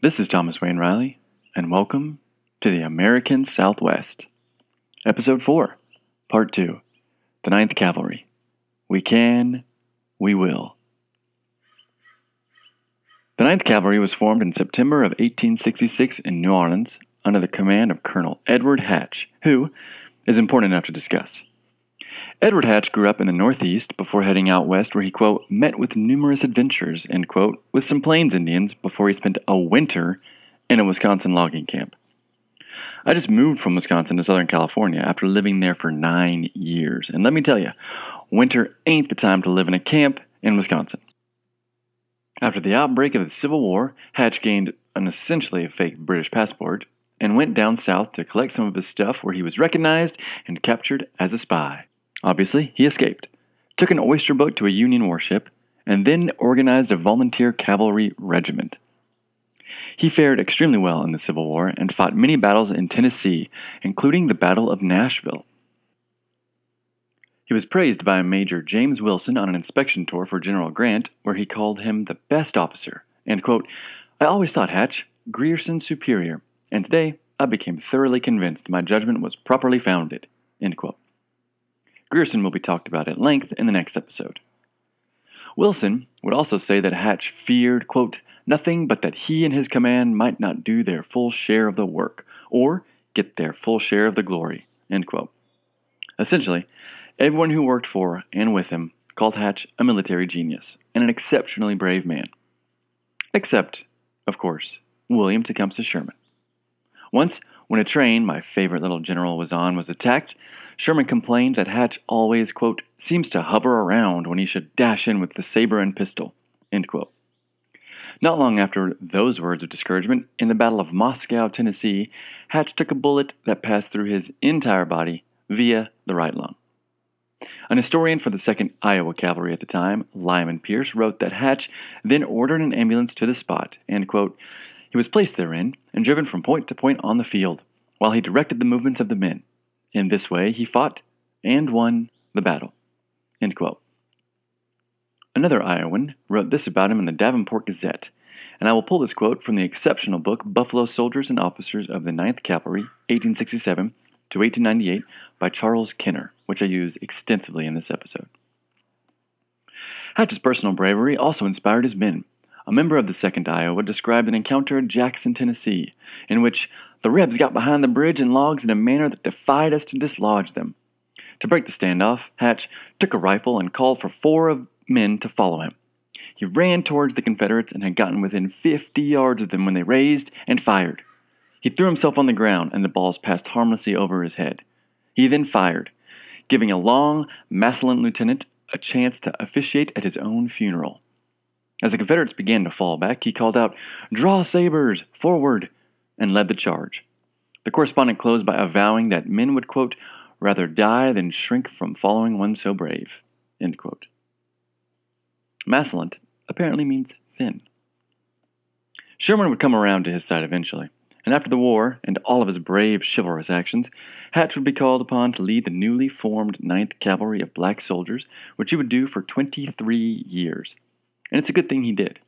This is Thomas Wayne Riley, and welcome to the American Southwest. Episode 4, Part 2 The Ninth Cavalry. We can, we will. The Ninth Cavalry was formed in September of 1866 in New Orleans under the command of Colonel Edward Hatch, who is important enough to discuss. Edward Hatch grew up in the Northeast before heading out west, where he, quote, met with numerous adventures, end quote, with some Plains Indians before he spent a winter in a Wisconsin logging camp. I just moved from Wisconsin to Southern California after living there for nine years, and let me tell you, winter ain't the time to live in a camp in Wisconsin. After the outbreak of the Civil War, Hatch gained an essentially fake British passport and went down south to collect some of his stuff where he was recognized and captured as a spy. Obviously, he escaped, took an oyster boat to a Union warship, and then organized a volunteer cavalry regiment. He fared extremely well in the Civil War and fought many battles in Tennessee, including the Battle of Nashville. He was praised by Major James Wilson on an inspection tour for General Grant, where he called him the best officer, and, quote, I always thought Hatch Grierson's superior, and today I became thoroughly convinced my judgment was properly founded, end quote. Grierson will be talked about at length in the next episode. Wilson would also say that Hatch feared, quote, nothing but that he and his command might not do their full share of the work, or get their full share of the glory, end quote. Essentially, everyone who worked for and with him called Hatch a military genius and an exceptionally brave man. Except, of course, William Tecumseh Sherman. Once, when a train my favorite little general was on was attacked, Sherman complained that Hatch always, quote, seems to hover around when he should dash in with the saber and pistol, end quote. Not long after those words of discouragement, in the Battle of Moscow, Tennessee, Hatch took a bullet that passed through his entire body via the right lung. An historian for the 2nd Iowa Cavalry at the time, Lyman Pierce, wrote that Hatch then ordered an ambulance to the spot and, quote, he was placed therein and driven from point to point on the field, while he directed the movements of the men. In this way he fought and won the battle. Another Iowan wrote this about him in the Davenport Gazette, and I will pull this quote from the exceptional book Buffalo Soldiers and Officers of the Ninth Cavalry, 1867 to 1898, by Charles Kenner, which I use extensively in this episode. Hatch's personal bravery also inspired his men, a member of the 2nd Iowa described an encounter at Jackson, Tennessee, in which the Rebs got behind the bridge and logs in a manner that defied us to dislodge them. To break the standoff, Hatch took a rifle and called for four of men to follow him. He ran towards the Confederates and had gotten within 50 yards of them when they raised and fired. He threw himself on the ground and the balls passed harmlessly over his head. He then fired, giving a long, Massillon lieutenant a chance to officiate at his own funeral. As the Confederates began to fall back, he called out, Draw sabers! Forward! And led the charge. The correspondent closed by avowing that men would, quote, rather die than shrink from following one so brave. End quote. Apparently means thin. Sherman would come around to his side eventually, and after the war and all of his brave, chivalrous actions, Hatch would be called upon to lead the newly formed Ninth Cavalry of black soldiers, which he would do for 23 years and it's a good thing he did.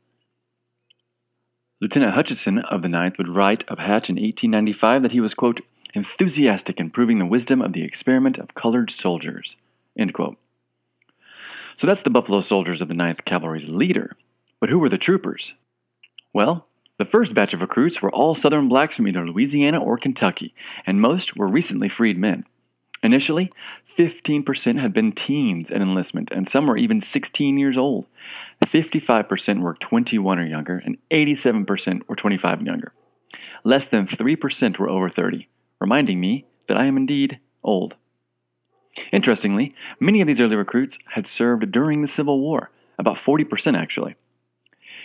Lieutenant Hutchinson of the Ninth would write of Hatch in 1895 that he was, quote, enthusiastic in proving the wisdom of the experiment of colored soldiers, end quote. So that's the Buffalo Soldiers of the Ninth Cavalry's leader. But who were the troopers? Well, the first batch of recruits were all Southern blacks from either Louisiana or Kentucky, and most were recently freed men. Initially, 15% had been teens at enlistment, and some were even 16 years old. 55% were 21 or younger, and 87% were 25 and younger. Less than 3% were over 30, reminding me that I am indeed old. Interestingly, many of these early recruits had served during the Civil War, about 40% actually.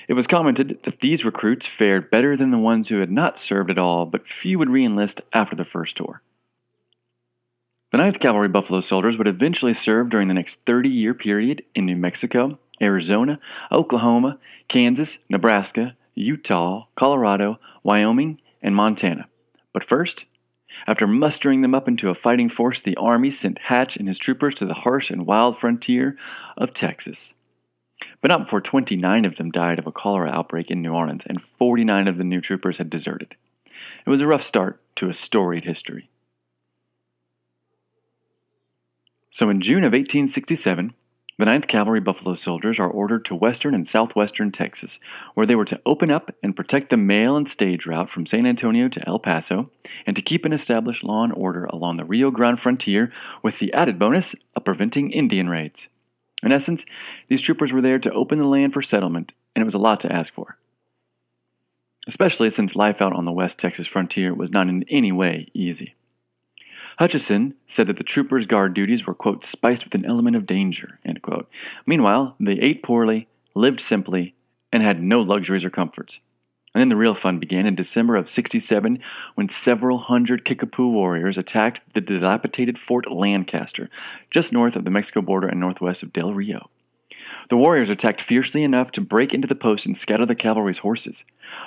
It was commented that these recruits fared better than the ones who had not served at all, but few would re enlist after the first tour. The 9th Cavalry Buffalo Soldiers would eventually serve during the next 30 year period in New Mexico, Arizona, Oklahoma, Kansas, Nebraska, Utah, Colorado, Wyoming, and Montana. But first, after mustering them up into a fighting force, the Army sent Hatch and his troopers to the harsh and wild frontier of Texas. But not before 29 of them died of a cholera outbreak in New Orleans, and 49 of the new troopers had deserted. It was a rough start to a storied history. So in June of 1867, the 9th Cavalry Buffalo Soldiers are ordered to western and southwestern Texas, where they were to open up and protect the mail and stage route from San Antonio to El Paso, and to keep and establish law and order along the Rio Grande frontier with the added bonus of preventing Indian raids. In essence, these troopers were there to open the land for settlement, and it was a lot to ask for. Especially since life out on the West Texas frontier was not in any way easy. Hutchison said that the troopers' guard duties were, quote, spiced with an element of danger, end quote. Meanwhile, they ate poorly, lived simply, and had no luxuries or comforts. And then the real fun began in December of 67 when several hundred Kickapoo warriors attacked the dilapidated Fort Lancaster, just north of the Mexico border and northwest of Del Rio. The warriors attacked fiercely enough to break into the post and scatter the cavalry's horses.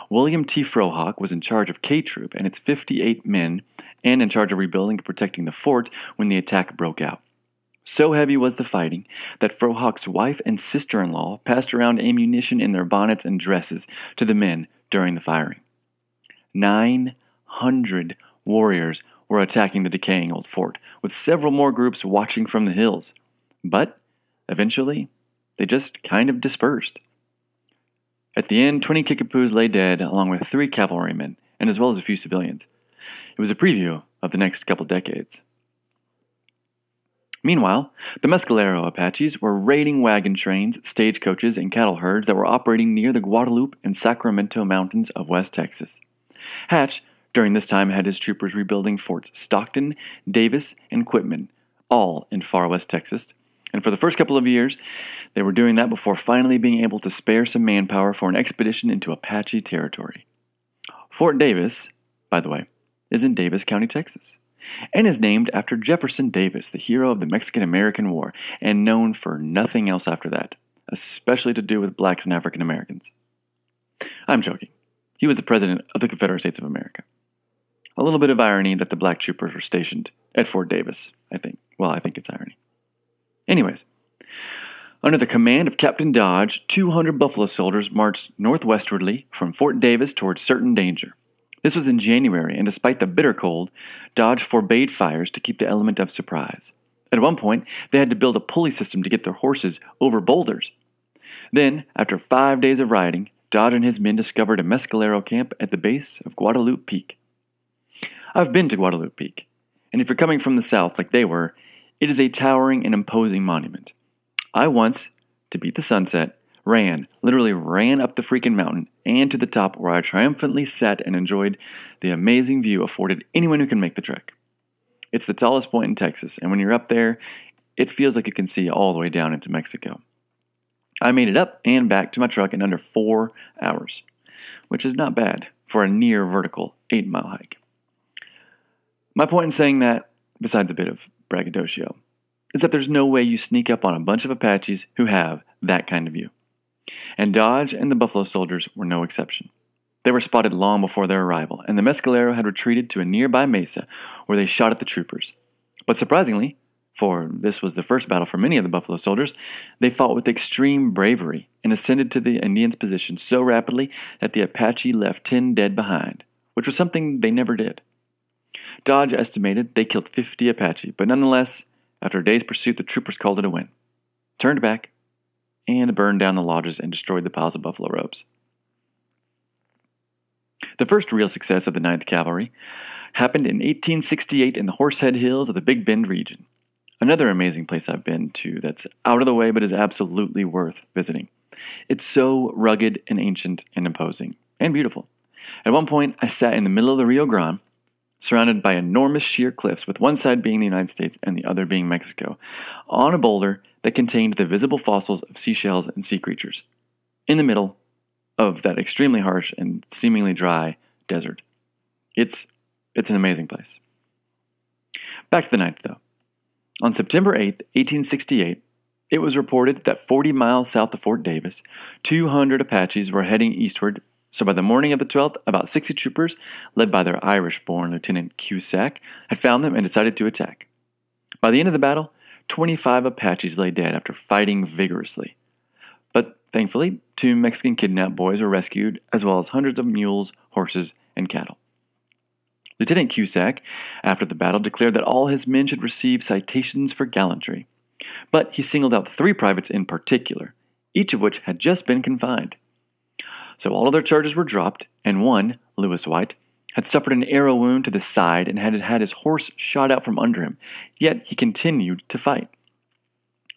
William T. Frohock was in charge of K Troop and its 58 men, and in charge of rebuilding and protecting the fort when the attack broke out. So heavy was the fighting that Frohock's wife and sister in law passed around ammunition in their bonnets and dresses to the men during the firing. 900 warriors were attacking the decaying old fort, with several more groups watching from the hills. But eventually, they just kind of dispersed. At the end, 20 Kickapoos lay dead, along with three cavalrymen, and as well as a few civilians. It was a preview of the next couple decades. Meanwhile, the Mescalero Apaches were raiding wagon trains, stagecoaches, and cattle herds that were operating near the Guadalupe and Sacramento mountains of West Texas. Hatch, during this time, had his troopers rebuilding forts Stockton, Davis, and Quitman, all in far west Texas, and for the first couple of years, they were doing that before finally being able to spare some manpower for an expedition into Apache territory. Fort Davis, by the way, is in Davis County, Texas, and is named after Jefferson Davis, the hero of the Mexican American War, and known for nothing else after that, especially to do with blacks and African Americans. I'm joking. He was the president of the Confederate States of America. A little bit of irony that the black troopers were stationed at Fort Davis, I think. Well, I think it's irony. Anyways, under the command of Captain Dodge, 200 Buffalo soldiers marched northwestwardly from Fort Davis towards certain danger. This was in January, and despite the bitter cold, Dodge forbade fires to keep the element of surprise. At one point, they had to build a pulley system to get their horses over boulders. Then, after five days of riding, Dodge and his men discovered a mescalero camp at the base of Guadalupe Peak. I've been to Guadalupe Peak, and if you're coming from the south like they were, it is a towering and imposing monument. I once, to beat the sunset, ran, literally ran up the freaking mountain and to the top where I triumphantly sat and enjoyed the amazing view afforded anyone who can make the trek. It's the tallest point in Texas, and when you're up there, it feels like you can see all the way down into Mexico. I made it up and back to my truck in under four hours, which is not bad for a near vertical eight mile hike. My point in saying that, besides a bit of braggadocio, is that there's no way you sneak up on a bunch of Apaches who have that kind of view. And Dodge and the Buffalo Soldiers were no exception. They were spotted long before their arrival, and the Mescalero had retreated to a nearby mesa where they shot at the troopers. But surprisingly, for this was the first battle for many of the Buffalo soldiers, they fought with extreme bravery and ascended to the Indians' position so rapidly that the Apache left 10 dead behind, which was something they never did. Dodge estimated they killed 50 Apache, but nonetheless, after a day's pursuit, the troopers called it a win, turned back, and burned down the lodges and destroyed the piles of buffalo robes. The first real success of the 9th Cavalry happened in 1868 in the Horsehead Hills of the Big Bend region. Another amazing place I've been to that's out of the way but is absolutely worth visiting. It's so rugged and ancient and imposing and beautiful. At one point, I sat in the middle of the Rio Grande surrounded by enormous sheer cliffs, with one side being the United States and the other being Mexico, on a boulder that contained the visible fossils of seashells and sea creatures, in the middle of that extremely harsh and seemingly dry desert. It's, it's an amazing place. Back to the ninth, though. On September 8, 1868, it was reported that 40 miles south of Fort Davis, 200 Apaches were heading eastward so by the morning of the 12th, about 60 troopers, led by their Irish born Lieutenant Cusack, had found them and decided to attack. By the end of the battle, 25 Apaches lay dead after fighting vigorously. But thankfully, two Mexican kidnapped boys were rescued, as well as hundreds of mules, horses, and cattle. Lieutenant Cusack, after the battle, declared that all his men should receive citations for gallantry. But he singled out three privates in particular, each of which had just been confined. So all of their charges were dropped, and one, Lewis White, had suffered an arrow wound to the side and had had his horse shot out from under him, yet he continued to fight.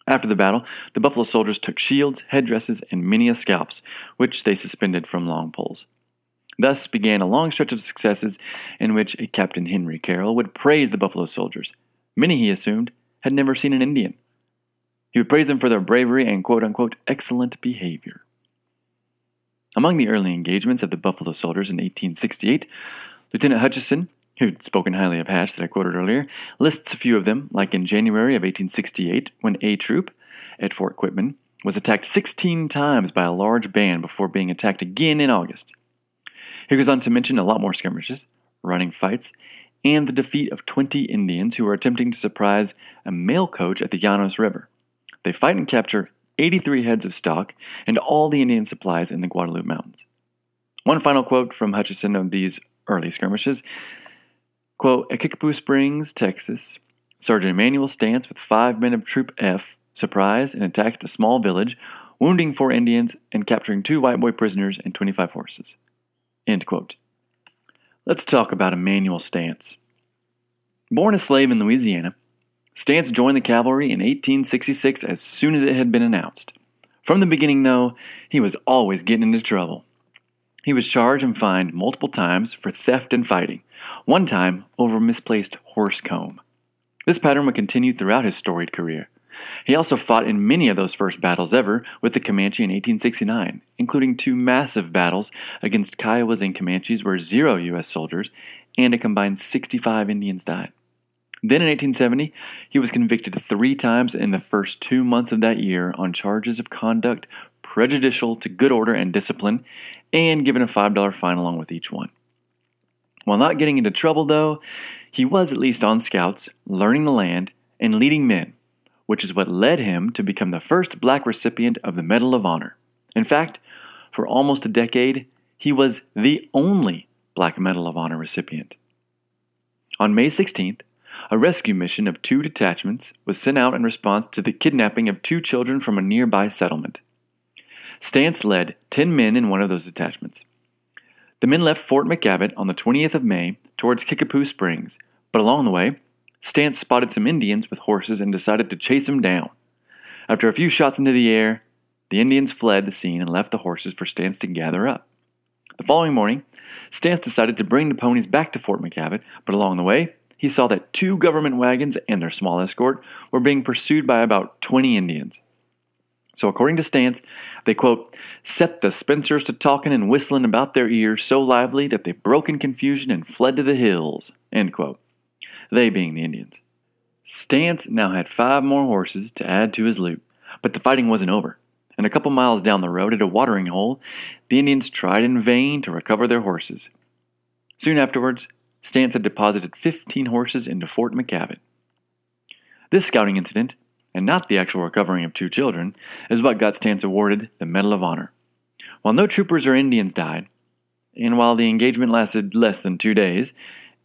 After the battle, the Buffalo soldiers took shields, headdresses, and many scalps, which they suspended from long poles. Thus began a long stretch of successes in which a Captain Henry Carroll would praise the Buffalo soldiers. Many, he assumed, had never seen an Indian. He would praise them for their bravery and quote unquote excellent behavior. Among the early engagements of the Buffalo Soldiers in 1868, Lieutenant Hutchison, who'd spoken highly of Hatch that I quoted earlier, lists a few of them, like in January of 1868, when A Troop at Fort Quitman was attacked 16 times by a large band before being attacked again in August. He goes on to mention a lot more skirmishes, running fights, and the defeat of 20 Indians who were attempting to surprise a mail coach at the Llanos River. They fight and capture 83 heads of stock, and all the Indian supplies in the Guadalupe Mountains. One final quote from Hutchison of these early skirmishes quote, At Kickapoo Springs, Texas, Sergeant Emanuel Stance with five men of Troop F surprised and attacked a small village, wounding four Indians and capturing two white boy prisoners and 25 horses. End quote. Let's talk about Emanuel Stance. Born a slave in Louisiana, Stance joined the cavalry in 1866 as soon as it had been announced. From the beginning, though, he was always getting into trouble. He was charged and fined multiple times for theft and fighting, one time over a misplaced horse comb. This pattern would continue throughout his storied career. He also fought in many of those first battles ever with the Comanche in 1869, including two massive battles against Kiowas and Comanches where zero U.S. soldiers and a combined 65 Indians died. Then in 1870, he was convicted three times in the first two months of that year on charges of conduct prejudicial to good order and discipline, and given a $5 fine along with each one. While not getting into trouble, though, he was at least on scouts, learning the land, and leading men, which is what led him to become the first black recipient of the Medal of Honor. In fact, for almost a decade, he was the only black Medal of Honor recipient. On May 16th, a rescue mission of two detachments was sent out in response to the kidnapping of two children from a nearby settlement. Stance led 10 men in one of those detachments. The men left Fort McKavett on the 20th of May towards Kickapoo Springs, but along the way, Stance spotted some Indians with horses and decided to chase them down. After a few shots into the air, the Indians fled the scene and left the horses for Stance to gather up. The following morning, Stance decided to bring the ponies back to Fort McKavett, but along the way, he saw that two government wagons and their small escort were being pursued by about 20 Indians. So, according to Stance, they quote, set the Spencers to talking and whistling about their ears so lively that they broke in confusion and fled to the hills, end quote. They being the Indians. Stance now had five more horses to add to his loot, but the fighting wasn't over. And a couple miles down the road at a watering hole, the Indians tried in vain to recover their horses. Soon afterwards, Stance had deposited 15 horses into Fort McKavett. This scouting incident, and not the actual recovering of two children, is what got Stance awarded the Medal of Honor. While no troopers or Indians died, and while the engagement lasted less than two days,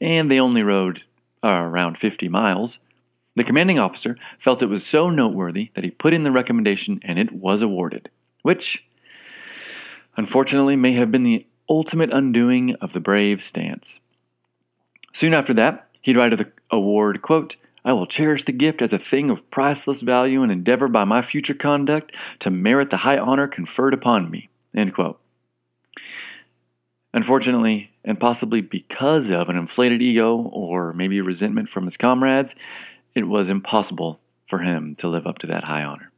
and they only rode uh, around 50 miles, the commanding officer felt it was so noteworthy that he put in the recommendation and it was awarded, which, unfortunately, may have been the ultimate undoing of the brave Stance. Soon after that, he'd write of the award, quote, I will cherish the gift as a thing of priceless value and endeavor by my future conduct to merit the high honor conferred upon me. End quote. Unfortunately, and possibly because of an inflated ego or maybe resentment from his comrades, it was impossible for him to live up to that high honor.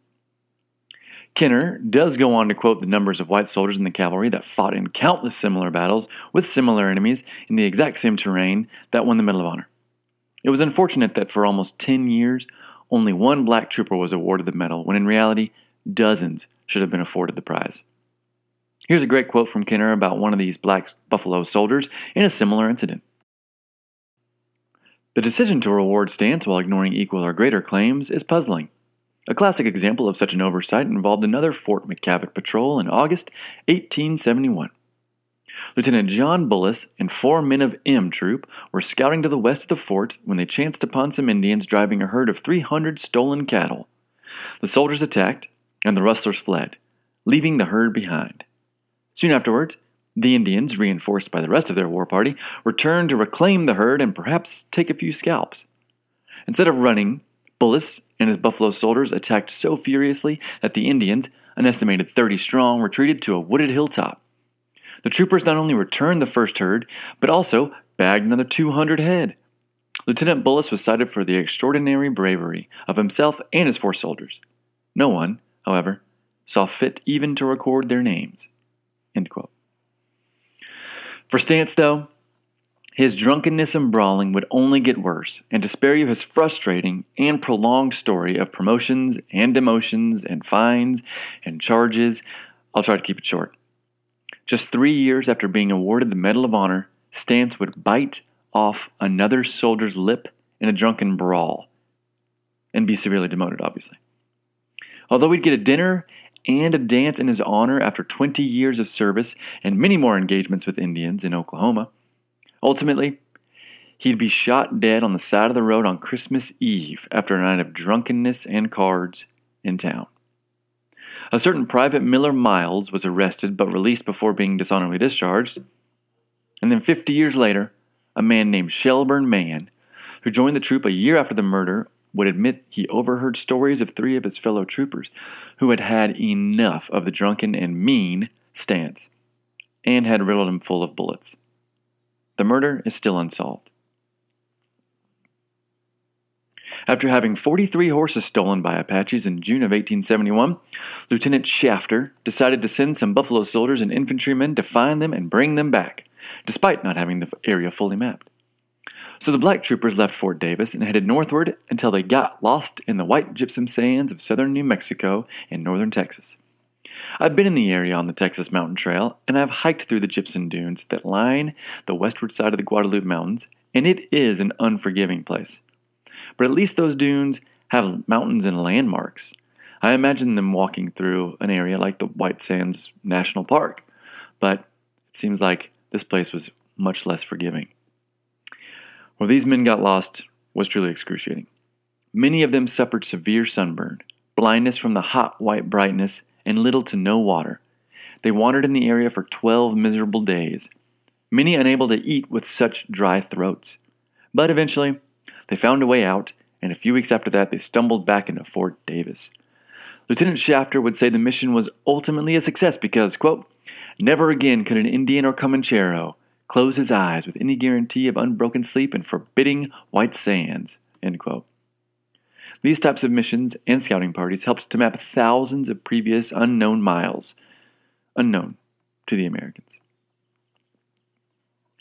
Kenner does go on to quote the numbers of white soldiers in the cavalry that fought in countless similar battles with similar enemies in the exact same terrain that won the Medal of Honor. It was unfortunate that for almost 10 years, only one black trooper was awarded the medal, when in reality, dozens should have been afforded the prize. Here's a great quote from Kenner about one of these black buffalo soldiers in a similar incident. The decision to reward Stance while ignoring equal or greater claims is puzzling. A classic example of such an oversight involved another Fort McKavett patrol in August 1871. Lieutenant John Bullis and four men of M Troop were scouting to the west of the fort when they chanced upon some Indians driving a herd of 300 stolen cattle. The soldiers attacked, and the rustlers fled, leaving the herd behind. Soon afterwards, the Indians, reinforced by the rest of their war party, returned to reclaim the herd and perhaps take a few scalps. Instead of running, Bullis and his buffalo soldiers attacked so furiously that the Indians, an estimated 30 strong, retreated to a wooded hilltop. The troopers not only returned the first herd, but also bagged another 200 head. Lieutenant Bullis was cited for the extraordinary bravery of himself and his four soldiers. No one, however, saw fit even to record their names. For Stance, though, his drunkenness and brawling would only get worse, and to spare you his frustrating and prolonged story of promotions and demotions and fines and charges, I'll try to keep it short. Just three years after being awarded the Medal of Honor, Stance would bite off another soldier's lip in a drunken brawl and be severely demoted, obviously. Although he'd get a dinner and a dance in his honor after 20 years of service and many more engagements with Indians in Oklahoma, ultimately, he'd be shot dead on the side of the road on Christmas Eve after a night of drunkenness and cards in town. A certain Private Miller Miles was arrested but released before being dishonorably discharged. And then 50 years later, a man named Shelburne Mann, who joined the troop a year after the murder, would admit he overheard stories of three of his fellow troopers who had had enough of the drunken and mean Stance and had riddled him full of bullets. The murder is still unsolved. After having 43 horses stolen by Apaches in June of 1871, Lieutenant Shafter decided to send some buffalo soldiers and infantrymen to find them and bring them back, despite not having the area fully mapped. So the black troopers left Fort Davis and headed northward until they got lost in the white gypsum sands of southern New Mexico and northern Texas. I've been in the area on the Texas Mountain Trail, and I've hiked through the gypsum dunes that line the westward side of the Guadalupe Mountains, and it is an unforgiving place. But at least those dunes have mountains and landmarks. I imagine them walking through an area like the White Sands National Park, but it seems like this place was much less forgiving. Where these men got lost was truly excruciating. Many of them suffered severe sunburn, blindness from the hot white brightness, and little to no water. They wandered in the area for 12 miserable days, many unable to eat with such dry throats. But eventually, they found a way out, and a few weeks after that, they stumbled back into Fort Davis. Lieutenant Shafter would say the mission was ultimately a success because, quote, never again could an Indian or Comanchero close his eyes with any guarantee of unbroken sleep in forbidding white sands, end quote. These types of missions and scouting parties helped to map thousands of previous unknown miles, unknown to the Americans.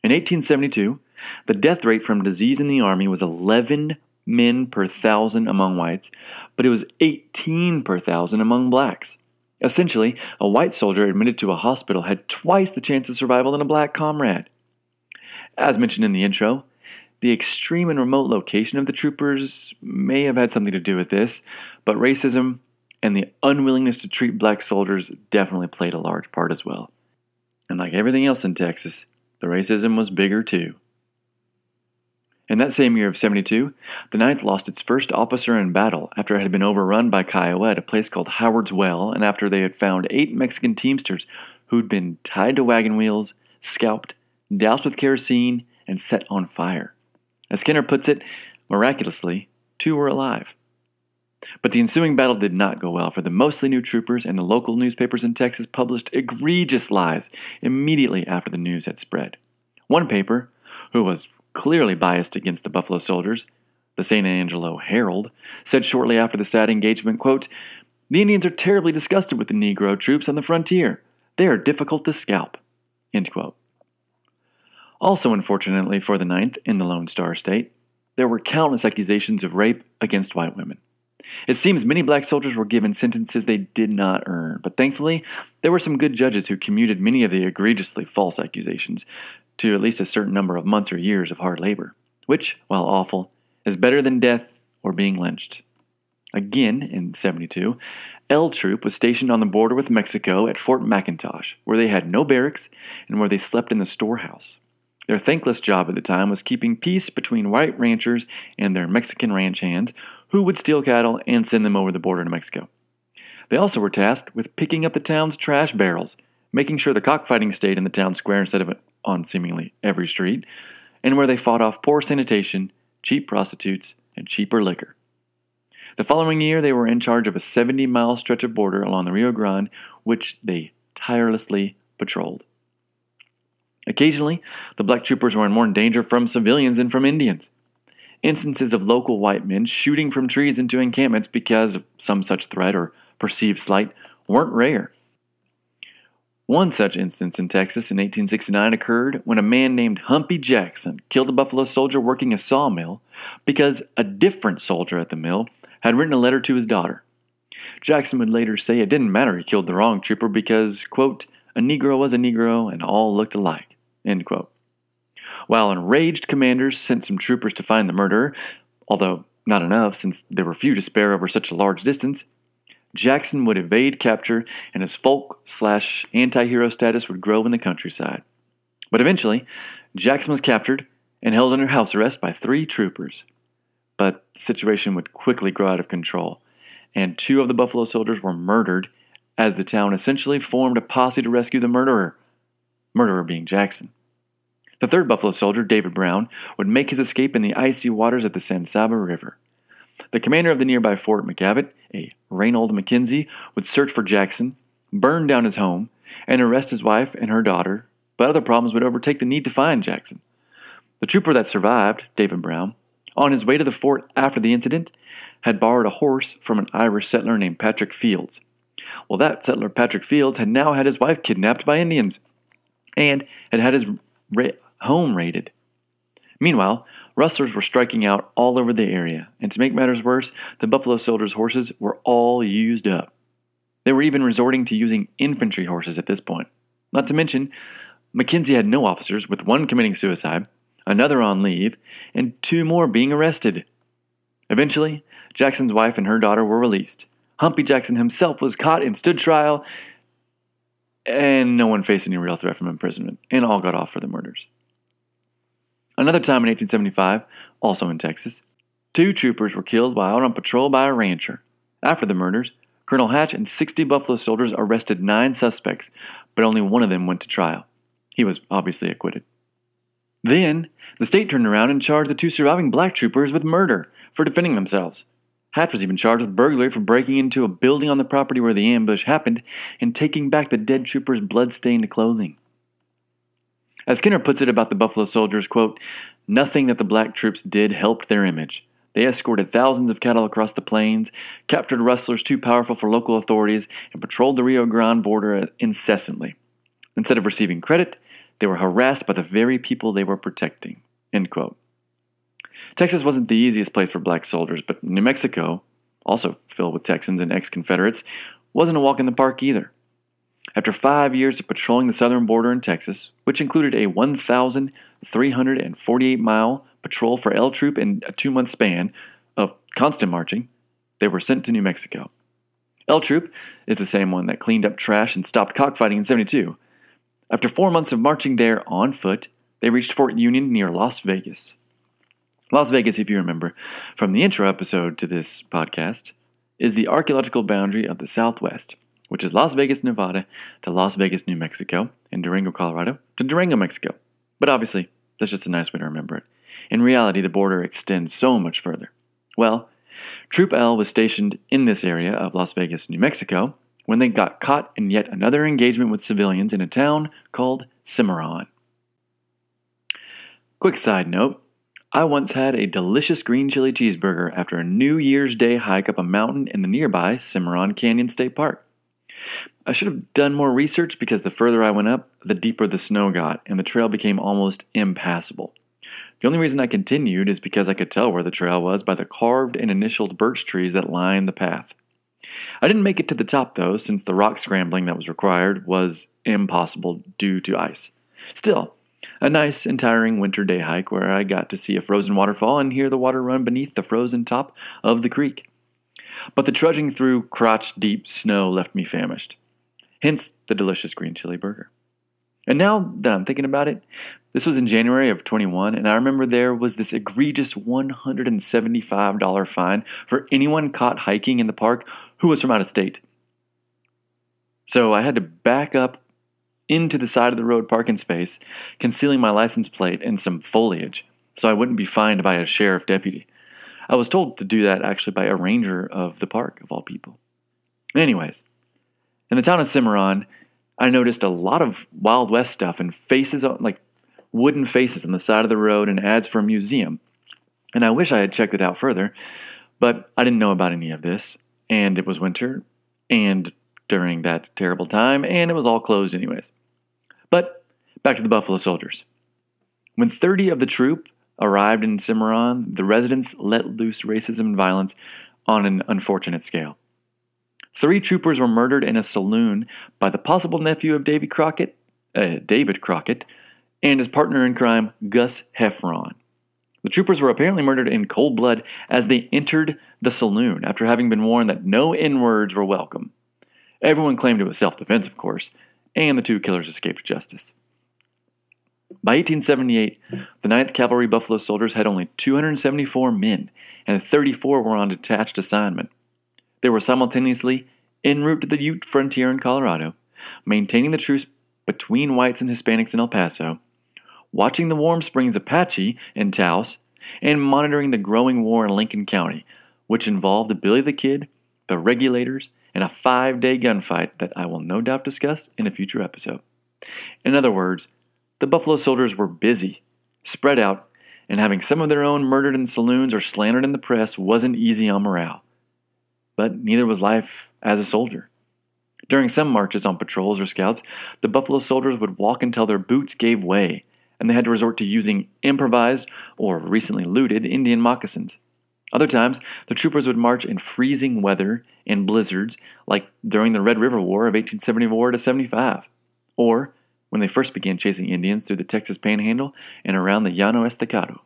In 1872, the death rate from disease in the Army was 11 men per thousand among whites, but it was 18 per thousand among blacks. Essentially, a white soldier admitted to a hospital had twice the chance of survival than a black comrade. As mentioned in the intro, the extreme and remote location of the troopers may have had something to do with this, but racism and the unwillingness to treat black soldiers definitely played a large part as well. And like everything else in Texas, the racism was bigger too. In that same year of 72, the 9th lost its first officer in battle after it had been overrun by Kiowa at a place called Howard's Well, and after they had found eight Mexican teamsters who'd been tied to wagon wheels, scalped, doused with kerosene, and set on fire. As Kenner puts it, miraculously, two were alive. But the ensuing battle did not go well, for the mostly new troopers and the local newspapers in Texas published egregious lies immediately after the news had spread. One paper, who was clearly biased against the Buffalo Soldiers, the San Angelo Herald, said shortly after the sad engagement, quote, The Indians are terribly disgusted with the Negro troops on the frontier. They are difficult to scalp. End quote. Also, unfortunately for the Ninth in the Lone Star State, there were countless accusations of rape against white women. It seems many black soldiers were given sentences they did not earn, but thankfully, there were some good judges who commuted many of the egregiously false accusations to at least a certain number of months or years of hard labor, which, while awful, is better than death or being lynched. Again, in 72, L Troop was stationed on the border with Mexico at Fort McIntosh, where they had no barracks and where they slept in the storehouse. Their thankless job at the time was keeping peace between white ranchers and their Mexican ranch hands, who would steal cattle and send them over the border to Mexico. They also were tasked with picking up the town's trash barrels, making sure the cockfighting stayed in the town square instead of on seemingly every street, and where they fought off poor sanitation, cheap prostitutes, and cheaper liquor. The following year, they were in charge of a 70 mile stretch of border along the Rio Grande, which they tirelessly patrolled. Occasionally, the black troopers were in more danger from civilians than from Indians. Instances of local white men shooting from trees into encampments because of some such threat or perceived slight weren't rare. One such instance in Texas in 1869 occurred when a man named Humpy Jackson killed a Buffalo soldier working a sawmill because a different soldier at the mill had written a letter to his daughter. Jackson would later say it didn't matter he killed the wrong trooper because, quote, a Negro was a Negro and all looked alike. End quote. While enraged commanders sent some troopers to find the murderer, although not enough since there were few to spare over such a large distance, Jackson would evade capture and his folk slash anti hero status would grow in the countryside. But eventually, Jackson was captured and held under house arrest by three troopers. But the situation would quickly grow out of control, and two of the Buffalo soldiers were murdered as the town essentially formed a posse to rescue the murderer murderer being Jackson. The third Buffalo soldier, David Brown, would make his escape in the icy waters of the San Saba River. The commander of the nearby Fort McKavett, a Ranald Mackenzie, would search for Jackson, burn down his home, and arrest his wife and her daughter, but other problems would overtake the need to find Jackson. The trooper that survived, David Brown, on his way to the fort after the incident, had borrowed a horse from an Irish settler named Patrick Fields. Well, that settler, Patrick Fields, had now had his wife kidnapped by Indians and had had his ra- home raided. Meanwhile, rustlers were striking out all over the area, and to make matters worse, the Buffalo soldiers' horses were all used up. They were even resorting to using infantry horses at this point. Not to mention, Mackenzie had no officers, with one committing suicide, another on leave, and two more being arrested. Eventually, Jackson's wife and her daughter were released. Humpy Jackson himself was caught and stood trial, and no one faced any real threat from imprisonment, and all got off for the murders. Another time in 1875, also in Texas, two troopers were killed while out on patrol by a rancher. After the murders, Colonel Hatch and 60 Buffalo soldiers arrested nine suspects, but only one of them went to trial. He was obviously acquitted. Then, the state turned around and charged the two surviving black troopers with murder for defending themselves. Hatch was even charged with burglary for breaking into a building on the property where the ambush happened and taking back the dead trooper's blood-stained clothing. As Kenner puts it about the Buffalo Soldiers, quote, nothing that the black troops did helped their image. They escorted thousands of cattle across the plains, captured rustlers too powerful for local authorities, and patrolled the Rio Grande border incessantly. Instead of receiving credit, they were harassed by the very people they were protecting. End quote. Texas wasn't the easiest place for black soldiers, but New Mexico, also filled with Texans and ex Confederates, wasn't a walk in the park either. After five years of patrolling the southern border in Texas, which included a 1,348 mile patrol for L Troop in a two month span of constant marching, they were sent to New Mexico. L Troop is the same one that cleaned up trash and stopped cockfighting in 72. After four months of marching there on foot, they reached Fort Union near Las Vegas. Las Vegas, if you remember from the intro episode to this podcast, is the archaeological boundary of the Southwest, which is Las Vegas, Nevada to Las Vegas, New Mexico, and Durango, Colorado to Durango, Mexico. But obviously, that's just a nice way to remember it. In reality, the border extends so much further. Well, Troop L was stationed in this area of Las Vegas, New Mexico, when they got caught in yet another engagement with civilians in a town called Cimarron. Quick side note I once had a delicious green chili cheeseburger after a New Year's Day hike up a mountain in the nearby Cimarron Canyon State Park. I should have done more research because the further I went up, the deeper the snow got, and the trail became almost impassable. The only reason I continued is because I could tell where the trail was by the carved and initialed birch trees that lined the path. I didn't make it to the top though, since the rock scrambling that was required was impossible due to ice. Still, a nice and tiring winter day hike where I got to see a frozen waterfall and hear the water run beneath the frozen top of the creek. but the trudging through crotch deep snow left me famished. Hence the delicious green chili burger. And now that I'm thinking about it, this was in January of 21, and I remember there was this egregious $175 fine for anyone caught hiking in the park who was from out of state. So I had to back up into the side of the road parking space, concealing my license plate in some foliage so I wouldn't be fined by a sheriff deputy. I was told to do that actually by a ranger of the park, of all people. Anyways, in the town of Cimarron, I noticed a lot of Wild West stuff and faces, like wooden faces on the side of the road and ads for a museum. And I wish I had checked it out further, but I didn't know about any of this. And it was winter, and during that terrible time, and it was all closed anyways. But back to the Buffalo Soldiers. When 30 of the troop arrived in Cimarron, the residents let loose racism and violence on an unfortunate scale. Three troopers were murdered in a saloon by the possible nephew of Davy Crockett, uh, David Crockett, and his partner in crime, Gus Heffron. The troopers were apparently murdered in cold blood as they entered the saloon after having been warned that no N words were welcome. Everyone claimed it was self defense, of course, and the two killers escaped justice. By 1878, the 9th Cavalry Buffalo Soldiers had only 274 men, and 34 were on detached assignment. They were simultaneously en route to the Ute frontier in Colorado, maintaining the truce between whites and Hispanics in El Paso, watching the Warm Springs Apache in Taos, and monitoring the growing war in Lincoln County, which involved Billy the Kid, the regulators, and a five day gunfight that I will no doubt discuss in a future episode. In other words, the Buffalo Soldiers were busy, spread out, and having some of their own murdered in saloons or slandered in the press wasn't easy on morale. But neither was life as a soldier. During some marches on patrols or scouts, the Buffalo Soldiers would walk until their boots gave way, and they had to resort to using improvised or recently looted Indian moccasins. Other times, the troopers would march in freezing weather and blizzards, like during the Red River War of 1874 to 75, or when they first began chasing Indians through the Texas Panhandle and around the Llano Estacado.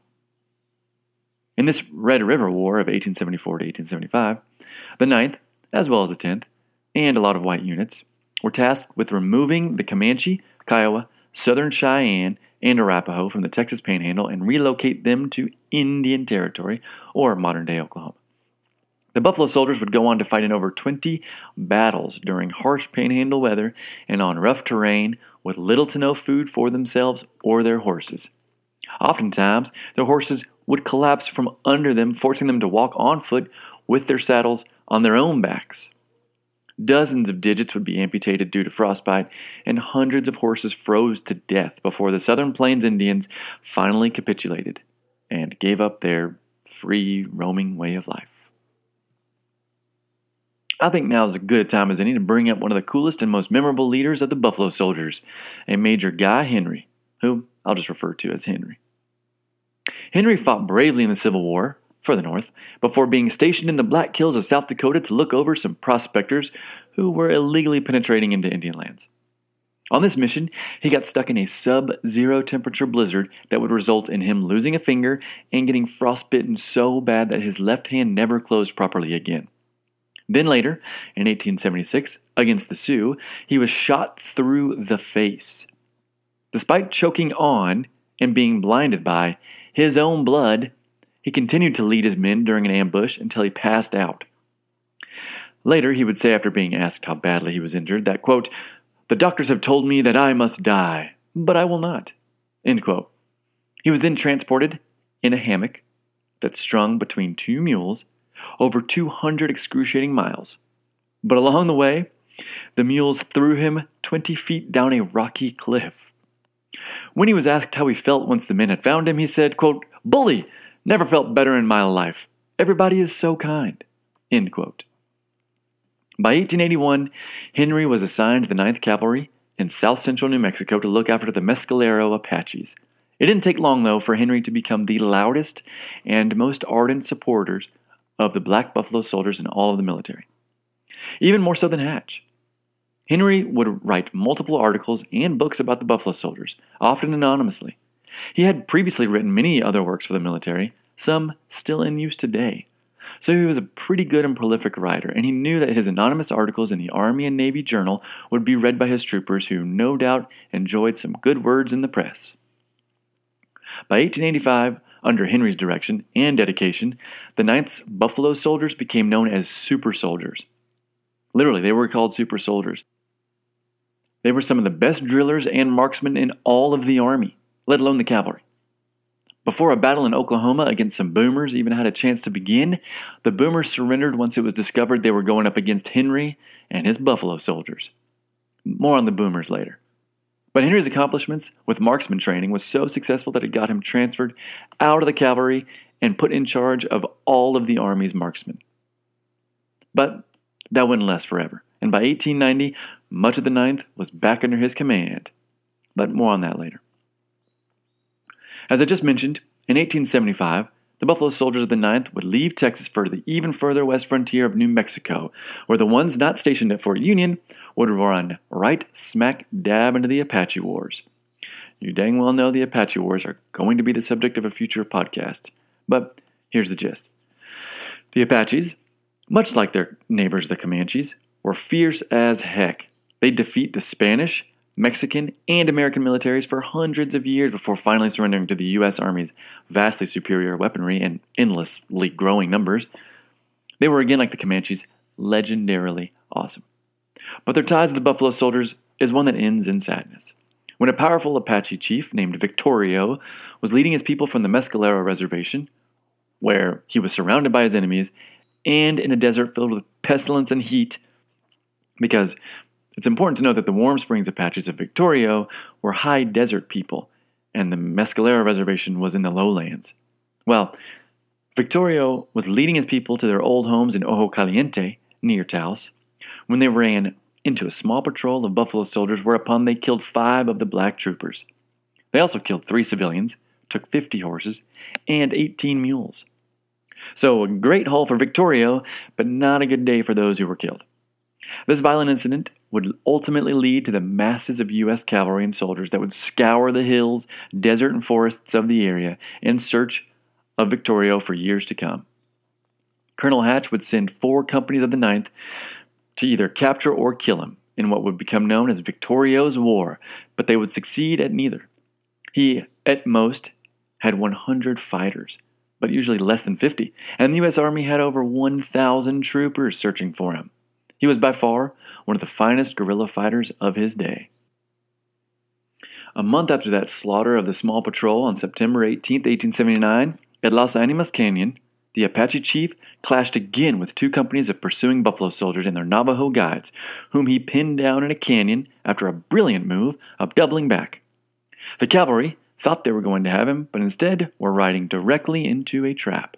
In this Red River War of 1874 to 1875, the 9th, as well as the 10th, and a lot of white units, were tasked with removing the Comanche, Kiowa, Southern Cheyenne, and Arapaho from the Texas Panhandle and relocate them to Indian Territory, or modern day Oklahoma. The Buffalo Soldiers would go on to fight in over 20 battles during harsh panhandle weather and on rough terrain with little to no food for themselves or their horses. Oftentimes, their horses would collapse from under them, forcing them to walk on foot with their saddles on their own backs. Dozens of digits would be amputated due to frostbite, and hundreds of horses froze to death before the Southern Plains Indians finally capitulated and gave up their free roaming way of life. I think now is as good a time as any to bring up one of the coolest and most memorable leaders of the Buffalo Soldiers, a Major Guy Henry, who I'll just refer to as Henry. Henry fought bravely in the Civil War for the North before being stationed in the Black Hills of South Dakota to look over some prospectors who were illegally penetrating into Indian lands. On this mission, he got stuck in a sub zero temperature blizzard that would result in him losing a finger and getting frostbitten so bad that his left hand never closed properly again. Then later, in 1876, against the Sioux, he was shot through the face. Despite choking on and being blinded by his own blood, he continued to lead his men during an ambush until he passed out. Later, he would say, after being asked how badly he was injured, that, quote, The doctors have told me that I must die, but I will not. End quote. He was then transported in a hammock that strung between two mules over 200 excruciating miles. But along the way, the mules threw him 20 feet down a rocky cliff. When he was asked how he felt once the men had found him, he said, quote, Bully! Never felt better in my life. Everybody is so kind. End quote. By 1881, Henry was assigned the 9th Cavalry in south central New Mexico to look after the Mescalero Apaches. It didn't take long, though, for Henry to become the loudest and most ardent supporters of the black buffalo soldiers in all of the military, even more so than Hatch. Henry would write multiple articles and books about the buffalo soldiers, often anonymously. He had previously written many other works for the military, some still in use today. So he was a pretty good and prolific writer, and he knew that his anonymous articles in the Army and Navy Journal would be read by his troopers, who no doubt enjoyed some good words in the press. By 1885, under Henry's direction and dedication, the Ninth's Buffalo Soldiers became known as super soldiers. Literally, they were called super soldiers. They were some of the best drillers and marksmen in all of the Army, let alone the cavalry. Before a battle in Oklahoma against some boomers even had a chance to begin, the boomers surrendered once it was discovered they were going up against Henry and his Buffalo soldiers. More on the boomers later. But Henry's accomplishments with marksman training was so successful that it got him transferred out of the cavalry and put in charge of all of the Army's marksmen. But that wouldn't last forever, and by 1890, much of the Ninth was back under his command. But more on that later. As I just mentioned, in 1875, the Buffalo Soldiers of the 9th would leave Texas for the even further west frontier of New Mexico, where the ones not stationed at Fort Union would run right smack dab into the Apache Wars. You dang well know the Apache Wars are going to be the subject of a future podcast, but here's the gist. The Apaches, much like their neighbors the Comanches, were fierce as heck. They defeat the Spanish, Mexican, and American militaries for hundreds of years before finally surrendering to the U.S. Army's vastly superior weaponry and endlessly growing numbers. They were again like the Comanches, legendarily awesome. But their ties to the Buffalo Soldiers is one that ends in sadness. When a powerful Apache chief named Victorio was leading his people from the Mescalero Reservation, where he was surrounded by his enemies, and in a desert filled with pestilence and heat, because it's important to note that the Warm Springs Apaches of Victorio were high desert people, and the Mescalero Reservation was in the lowlands. Well, Victorio was leading his people to their old homes in Ojo Caliente, near Taos, when they ran into a small patrol of buffalo soldiers, whereupon they killed five of the black troopers. They also killed three civilians, took 50 horses, and 18 mules. So, a great haul for Victorio, but not a good day for those who were killed. This violent incident would ultimately lead to the masses of U.S. cavalry and soldiers that would scour the hills, desert, and forests of the area in search of Victorio for years to come. Colonel Hatch would send four companies of the Ninth to either capture or kill him in what would become known as Victorio's War, but they would succeed at neither. He, at most, had 100 fighters, but usually less than 50, and the U.S. Army had over 1,000 troopers searching for him. He was by far one of the finest guerrilla fighters of his day. A month after that slaughter of the small patrol on September 18, 1879, at Las Animas Canyon, the Apache chief clashed again with two companies of pursuing buffalo soldiers and their Navajo guides, whom he pinned down in a canyon after a brilliant move of doubling back. The cavalry thought they were going to have him, but instead were riding directly into a trap.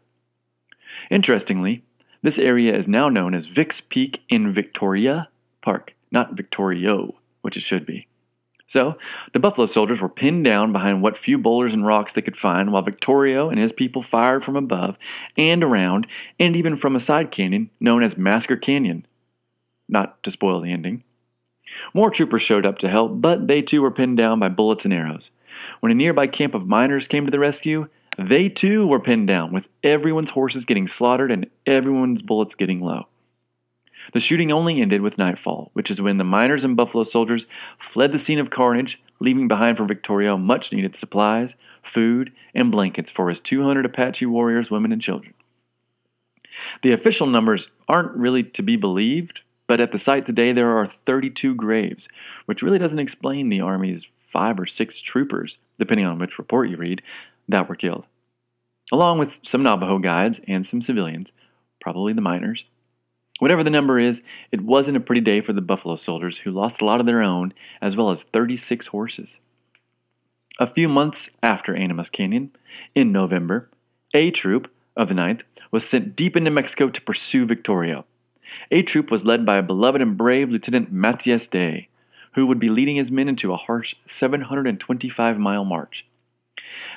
Interestingly, this area is now known as Vic's Peak in Victoria Park, not Victorio, which it should be. So, the Buffalo soldiers were pinned down behind what few boulders and rocks they could find, while Victorio and his people fired from above and around, and even from a side canyon known as Massacre Canyon. Not to spoil the ending. More troopers showed up to help, but they too were pinned down by bullets and arrows. When a nearby camp of miners came to the rescue, they too were pinned down, with everyone's horses getting slaughtered and everyone's bullets getting low. The shooting only ended with nightfall, which is when the miners and buffalo soldiers fled the scene of carnage, leaving behind for Victorio much needed supplies, food, and blankets for his 200 Apache warriors, women, and children. The official numbers aren't really to be believed, but at the site today there are 32 graves, which really doesn't explain the Army's five or six troopers, depending on which report you read, that were killed, along with some Navajo guides and some civilians, probably the miners. Whatever the number is, it wasn't a pretty day for the Buffalo soldiers, who lost a lot of their own, as well as 36 horses. A few months after Animas Canyon, in November, A Troop of the 9th was sent deep into Mexico to pursue Victorio. A Troop was led by a beloved and brave Lieutenant Matthias Day, who would be leading his men into a harsh 725 mile march.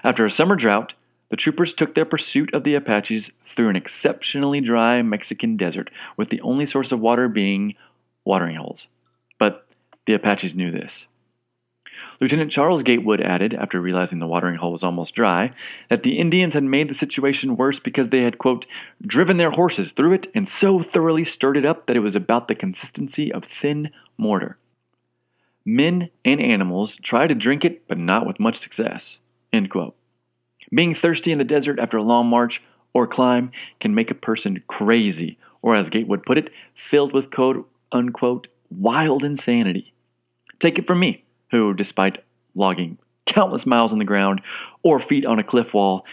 After a summer drought, the troopers took their pursuit of the Apaches through an exceptionally dry Mexican desert, with the only source of water being watering holes. But the Apaches knew this. Lieutenant Charles Gatewood added, after realizing the watering hole was almost dry, that the Indians had made the situation worse because they had, quote, driven their horses through it and so thoroughly stirred it up that it was about the consistency of thin mortar. Men and animals tried to drink it, but not with much success. End quote. Being thirsty in the desert after a long march or climb can make a person crazy, or as Gatewood put it, filled with quote unquote wild insanity. Take it from me who, despite logging countless miles on the ground or feet on a cliff wall,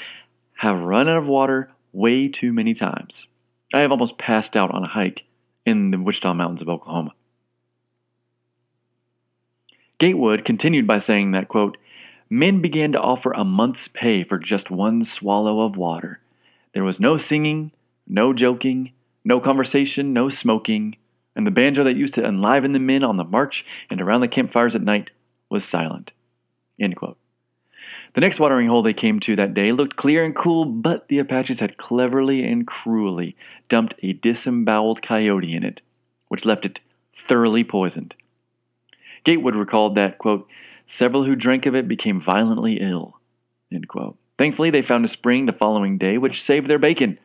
have run out of water way too many times. I have almost passed out on a hike in the Wichita Mountains of Oklahoma. Gatewood continued by saying that, quote, men began to offer a month's pay for just one swallow of water. There was no singing, no joking, no conversation, no smoking, and the banjo that used to enliven the men on the march and around the campfires at night was silent. The next watering hole they came to that day looked clear and cool, but the Apaches had cleverly and cruelly dumped a disemboweled coyote in it, which left it thoroughly poisoned. Gatewood recalled that, quote, several who drank of it became violently ill. Thankfully, they found a spring the following day which saved their bacon.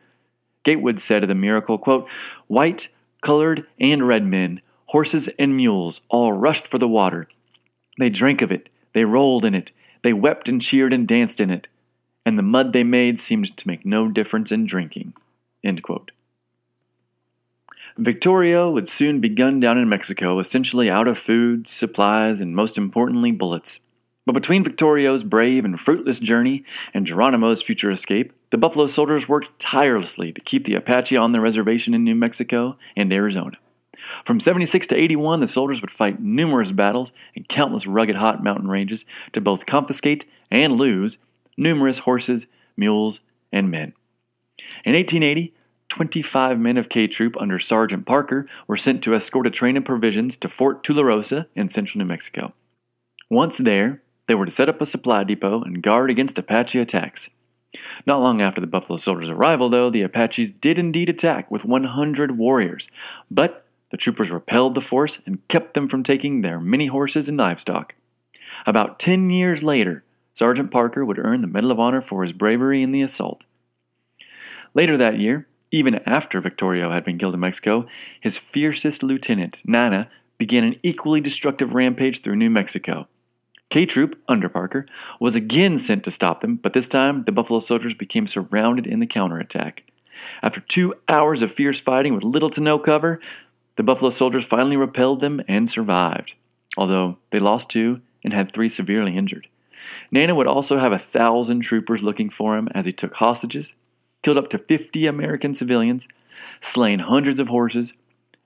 Gatewood said of the miracle, quote, White, colored, and red men, horses and mules, all rushed for the water, they drank of it, they rolled in it, they wept and cheered and danced in it, and the mud they made seemed to make no difference in drinking. Victorio would soon be gunned down in Mexico, essentially out of food, supplies, and most importantly, bullets. But between Victorio's brave and fruitless journey and Geronimo's future escape, the Buffalo soldiers worked tirelessly to keep the Apache on their reservation in New Mexico and Arizona. From 76 to 81, the soldiers would fight numerous battles in countless rugged hot mountain ranges to both confiscate and lose numerous horses, mules, and men. In 1880, 25 men of K Troop under Sergeant Parker were sent to escort a train of provisions to Fort Tularosa in central New Mexico. Once there, they were to set up a supply depot and guard against Apache attacks. Not long after the Buffalo Soldiers' arrival, though, the Apaches did indeed attack with 100 warriors, but the troopers repelled the force and kept them from taking their many horses and livestock. About ten years later, Sergeant Parker would earn the Medal of Honor for his bravery in the assault. Later that year, even after Victorio had been killed in Mexico, his fiercest lieutenant, Nana, began an equally destructive rampage through New Mexico. K Troop, under Parker, was again sent to stop them, but this time the Buffalo soldiers became surrounded in the counterattack. After two hours of fierce fighting with little to no cover, the Buffalo soldiers finally repelled them and survived, although they lost two and had three severely injured. Nana would also have a thousand troopers looking for him as he took hostages, killed up to 50 American civilians, slain hundreds of horses,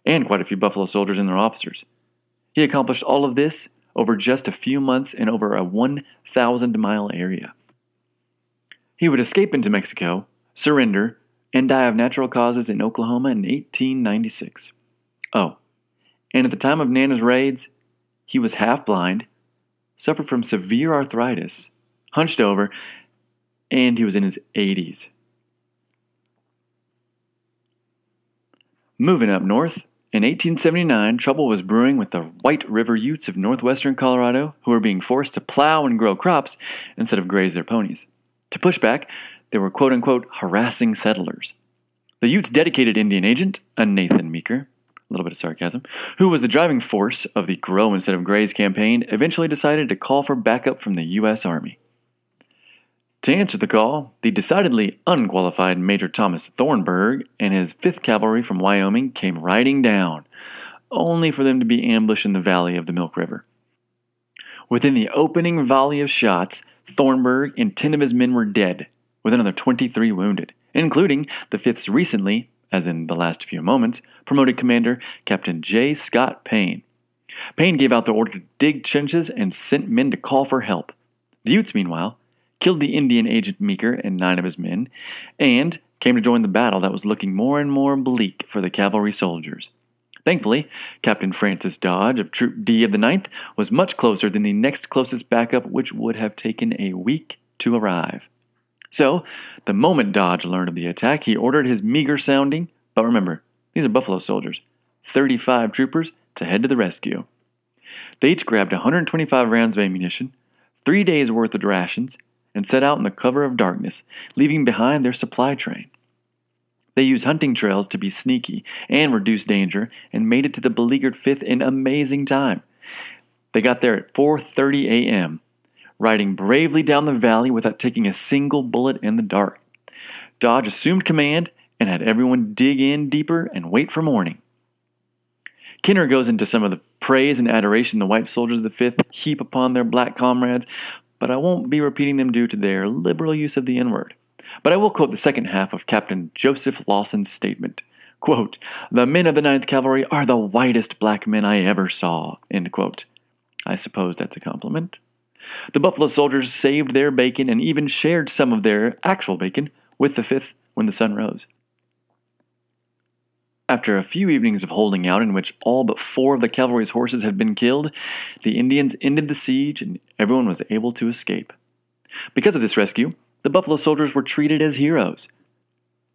and quite a few Buffalo soldiers and their officers. He accomplished all of this over just a few months in over a 1,000 mile area. He would escape into Mexico, surrender, and die of natural causes in Oklahoma in 1896. Oh, and at the time of Nana's raids, he was half blind, suffered from severe arthritis, hunched over, and he was in his 80s. Moving up north, in 1879, trouble was brewing with the White River Utes of northwestern Colorado, who were being forced to plow and grow crops instead of graze their ponies. To push back, they were quote unquote harassing settlers. The Utes' dedicated Indian agent, a Nathan Meeker, a little bit of sarcasm, who was the driving force of the Grow Instead of Graze campaign, eventually decided to call for backup from the U.S. Army. To answer the call, the decidedly unqualified Major Thomas Thornburg and his 5th Cavalry from Wyoming came riding down, only for them to be ambushed in the valley of the Milk River. Within the opening volley of shots, Thornburg and 10 of his men were dead, with another 23 wounded, including the 5th's recently as in the last few moments, promoted commander Captain J. Scott Payne. Payne gave out the order to dig trenches and sent men to call for help. The Utes, meanwhile, killed the Indian agent Meeker and nine of his men, and came to join the battle that was looking more and more bleak for the cavalry soldiers. Thankfully, Captain Francis Dodge of Troop D of the 9th was much closer than the next closest backup, which would have taken a week to arrive. So, the moment Dodge learned of the attack, he ordered his meager sounding, but remember, these are Buffalo soldiers, 35 troopers, to head to the rescue. They each grabbed 125 rounds of ammunition, three days' worth of rations, and set out in the cover of darkness, leaving behind their supply train. They used hunting trails to be sneaky and reduce danger and made it to the beleaguered 5th in amazing time. They got there at 4:30 a.m., riding bravely down the valley without taking a single bullet in the dark. Dodge assumed command and had everyone dig in deeper and wait for morning. Kenner goes into some of the praise and adoration the white soldiers of the 5th heap upon their black comrades, but I won't be repeating them due to their liberal use of the N word. But I will quote the second half of Captain Joseph Lawson's statement. Quote, the men of the Ninth Cavalry are the whitest black men I ever saw. End quote. I suppose that's a compliment. The Buffalo soldiers saved their bacon and even shared some of their actual bacon with the Fifth when the sun rose. After a few evenings of holding out in which all but four of the cavalry's horses had been killed, the Indians ended the siege and everyone was able to escape. Because of this rescue, the Buffalo soldiers were treated as heroes.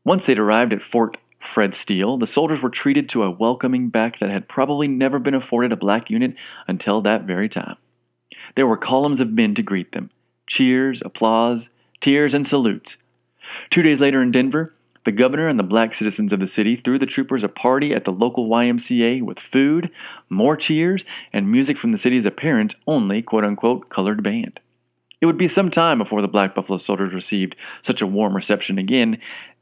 Once they'd arrived at Fort Fred Steele, the soldiers were treated to a welcoming back that had probably never been afforded a black unit until that very time. There were columns of men to greet them cheers, applause, tears, and salutes. Two days later in Denver, the governor and the black citizens of the city threw the troopers a party at the local YMCA with food, more cheers, and music from the city's apparent only quote unquote colored band. It would be some time before the Black Buffalo soldiers received such a warm reception again,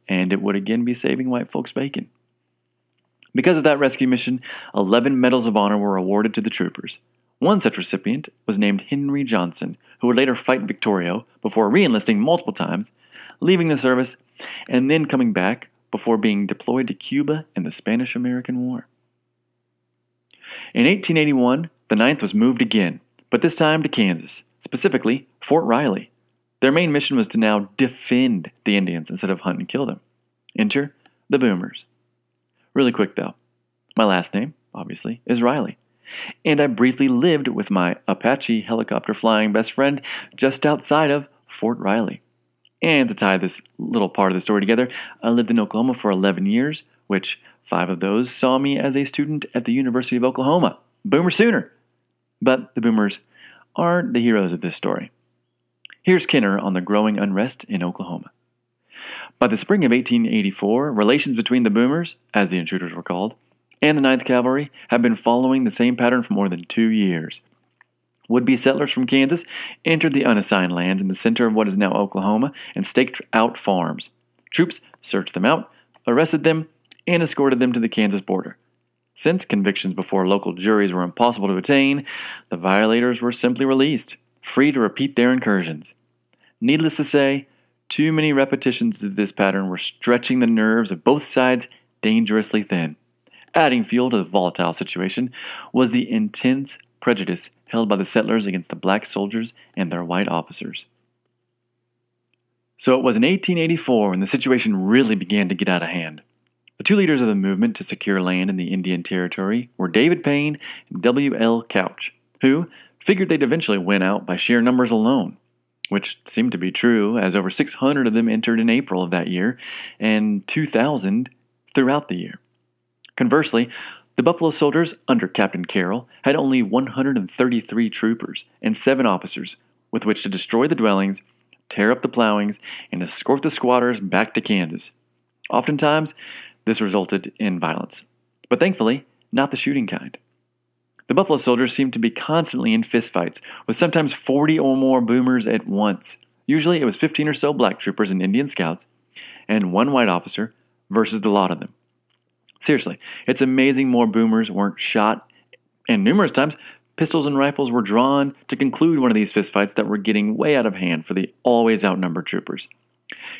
and it would again be saving white folks' bacon. Because of that rescue mission, 11 Medals of Honor were awarded to the troopers. One such recipient was named Henry Johnson, who would later fight Victorio before re enlisting multiple times, leaving the service and then coming back before being deployed to Cuba in the Spanish American War. In 1881, the 9th was moved again, but this time to Kansas, specifically Fort Riley. Their main mission was to now defend the Indians instead of hunt and kill them. Enter the Boomers. Really quick though, my last name, obviously, is Riley. And I briefly lived with my Apache helicopter flying best friend just outside of Fort Riley. And to tie this little part of the story together, I lived in Oklahoma for 11 years, which five of those saw me as a student at the University of Oklahoma. Boomer Sooner! But the Boomers aren't the heroes of this story. Here's Kenner on the growing unrest in Oklahoma. By the spring of 1884, relations between the Boomers, as the intruders were called, and the Ninth Cavalry had been following the same pattern for more than two years. Would be settlers from Kansas entered the unassigned lands in the center of what is now Oklahoma and staked out farms. Troops searched them out, arrested them, and escorted them to the Kansas border. Since convictions before local juries were impossible to attain, the violators were simply released, free to repeat their incursions. Needless to say, too many repetitions of this pattern were stretching the nerves of both sides dangerously thin. Adding fuel to the volatile situation was the intense prejudice held by the settlers against the black soldiers and their white officers. So it was in 1884 when the situation really began to get out of hand. The two leaders of the movement to secure land in the Indian Territory were David Payne and W.L. Couch, who figured they'd eventually win out by sheer numbers alone, which seemed to be true as over 600 of them entered in April of that year and 2,000 throughout the year. Conversely, the Buffalo Soldiers, under Captain Carroll, had only 133 troopers and seven officers with which to destroy the dwellings, tear up the plowings, and escort the squatters back to Kansas. Oftentimes, this resulted in violence, but thankfully, not the shooting kind. The Buffalo Soldiers seemed to be constantly in fistfights, with sometimes 40 or more boomers at once. Usually, it was 15 or so black troopers and Indian scouts, and one white officer versus the lot of them. Seriously, it's amazing more boomers weren't shot, and numerous times pistols and rifles were drawn to conclude one of these fistfights that were getting way out of hand for the always outnumbered troopers.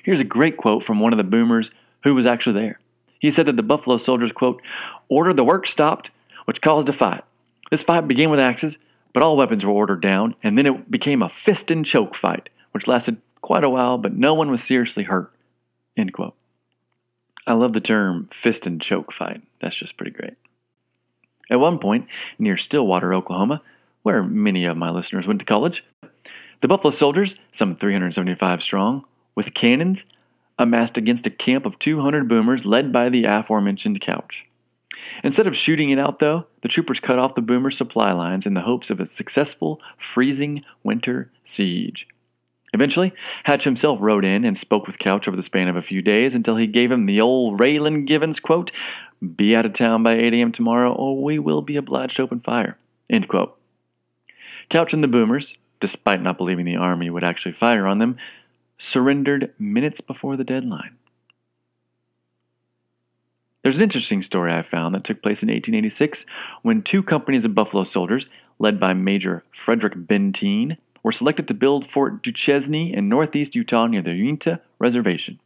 Here's a great quote from one of the boomers who was actually there. He said that the Buffalo soldiers, quote, ordered the work stopped, which caused a fight. This fight began with axes, but all weapons were ordered down, and then it became a fist and choke fight, which lasted quite a while, but no one was seriously hurt. End quote. I love the term fist and choke fight. That's just pretty great. At one point, near Stillwater, Oklahoma, where many of my listeners went to college, the Buffalo soldiers, some 375 strong, with cannons, amassed against a camp of 200 boomers led by the aforementioned Couch. Instead of shooting it out, though, the troopers cut off the boomer supply lines in the hopes of a successful freezing winter siege. Eventually, Hatch himself rode in and spoke with Couch over the span of a few days until he gave him the old Raylan Givens quote Be out of town by 8 a.m. tomorrow, or we will be obliged to open fire. End quote. Couch and the boomers, despite not believing the army would actually fire on them, surrendered minutes before the deadline. There's an interesting story I found that took place in 1886 when two companies of Buffalo soldiers, led by Major Frederick Benteen, were selected to build Fort Duchesne in northeast Utah near the Uinta Reservation.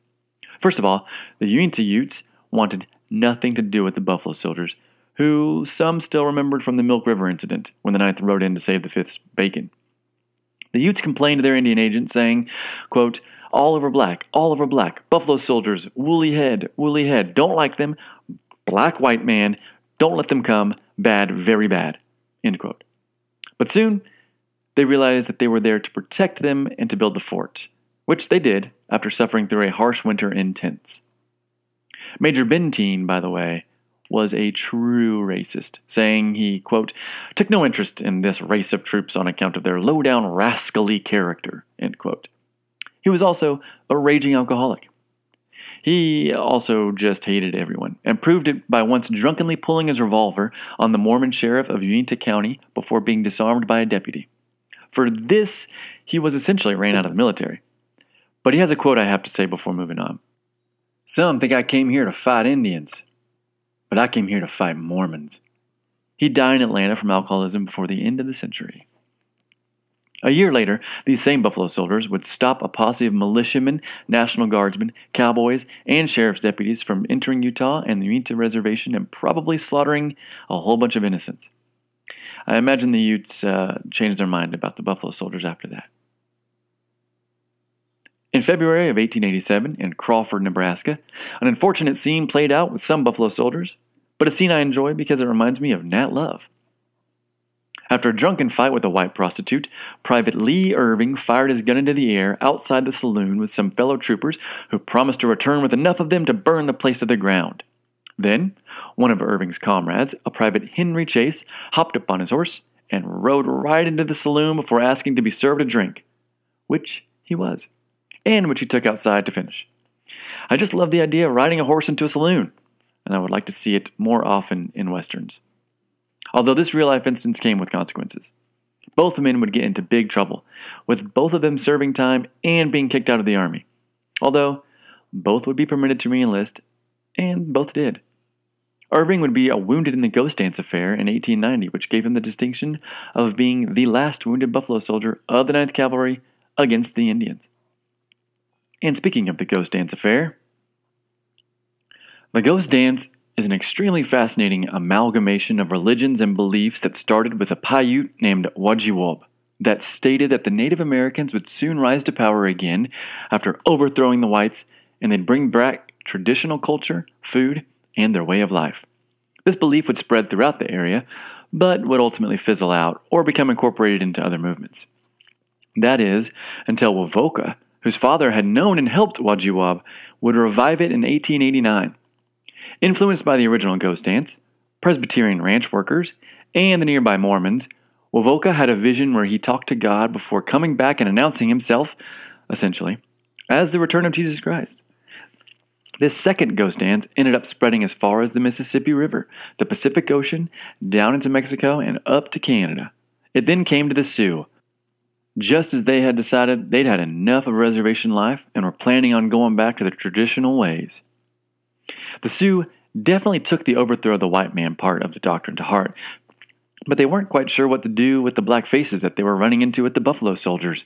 First of all, the Uinta Utes wanted nothing to do with the Buffalo soldiers, who some still remembered from the Milk River incident when the Ninth rode in to save the Fifth's bacon. The Utes complained to their Indian agent, saying, quote, all over black, all over black, buffalo soldiers, woolly head, woolly head, don't like them, black white man, don't let them come, bad, very bad, end quote. But soon, they realized that they were there to protect them and to build the fort, which they did after suffering through a harsh winter in tents. Major Benteen, by the way, was a true racist, saying he, quote, took no interest in this race of troops on account of their low down rascally character, end quote. He was also a raging alcoholic. He also just hated everyone, and proved it by once drunkenly pulling his revolver on the Mormon sheriff of Uinta County before being disarmed by a deputy. For this, he was essentially ran out of the military. But he has a quote I have to say before moving on. Some think I came here to fight Indians, but I came here to fight Mormons. He died in Atlanta from alcoholism before the end of the century. A year later, these same Buffalo soldiers would stop a posse of militiamen, National Guardsmen, cowboys, and sheriff's deputies from entering Utah and the Uinta Reservation and probably slaughtering a whole bunch of innocents. I imagine the Utes uh, changed their mind about the Buffalo soldiers after that. In February of 1887, in Crawford, Nebraska, an unfortunate scene played out with some Buffalo soldiers, but a scene I enjoy because it reminds me of Nat Love. After a drunken fight with a white prostitute, Private Lee Irving fired his gun into the air outside the saloon with some fellow troopers who promised to return with enough of them to burn the place to the ground. Then, one of Irving's comrades, a private Henry Chase, hopped up on his horse and rode right into the saloon before asking to be served a drink, which he was, and which he took outside to finish. I just love the idea of riding a horse into a saloon, and I would like to see it more often in westerns although this real life instance came with consequences. Both men would get into big trouble, with both of them serving time and being kicked out of the army. Although, both would be permitted to reenlist, and both did. Irving would be a wounded in the Ghost Dance affair in 1890, which gave him the distinction of being the last wounded Buffalo soldier of the 9th Cavalry against the Indians. And speaking of the Ghost Dance affair, the Ghost Dance is an extremely fascinating amalgamation of religions and beliefs that started with a Paiute named Wodziwob that stated that the Native Americans would soon rise to power again after overthrowing the whites and they'd bring back traditional culture, food, and their way of life. This belief would spread throughout the area, but would ultimately fizzle out or become incorporated into other movements. That is, until Wovoka, whose father had known and helped Wodziwob, would revive it in 1889 Influenced by the original Ghost Dance, Presbyterian ranch workers, and the nearby Mormons, Wovoka had a vision where he talked to God before coming back and announcing himself, essentially, as the return of Jesus Christ. This second ghost dance ended up spreading as far as the Mississippi River, the Pacific Ocean, down into Mexico, and up to Canada. It then came to the Sioux, just as they had decided they'd had enough of reservation life and were planning on going back to their traditional ways. The Sioux definitely took the overthrow of the white man part of the doctrine to heart, but they weren't quite sure what to do with the black faces that they were running into with the Buffalo soldiers.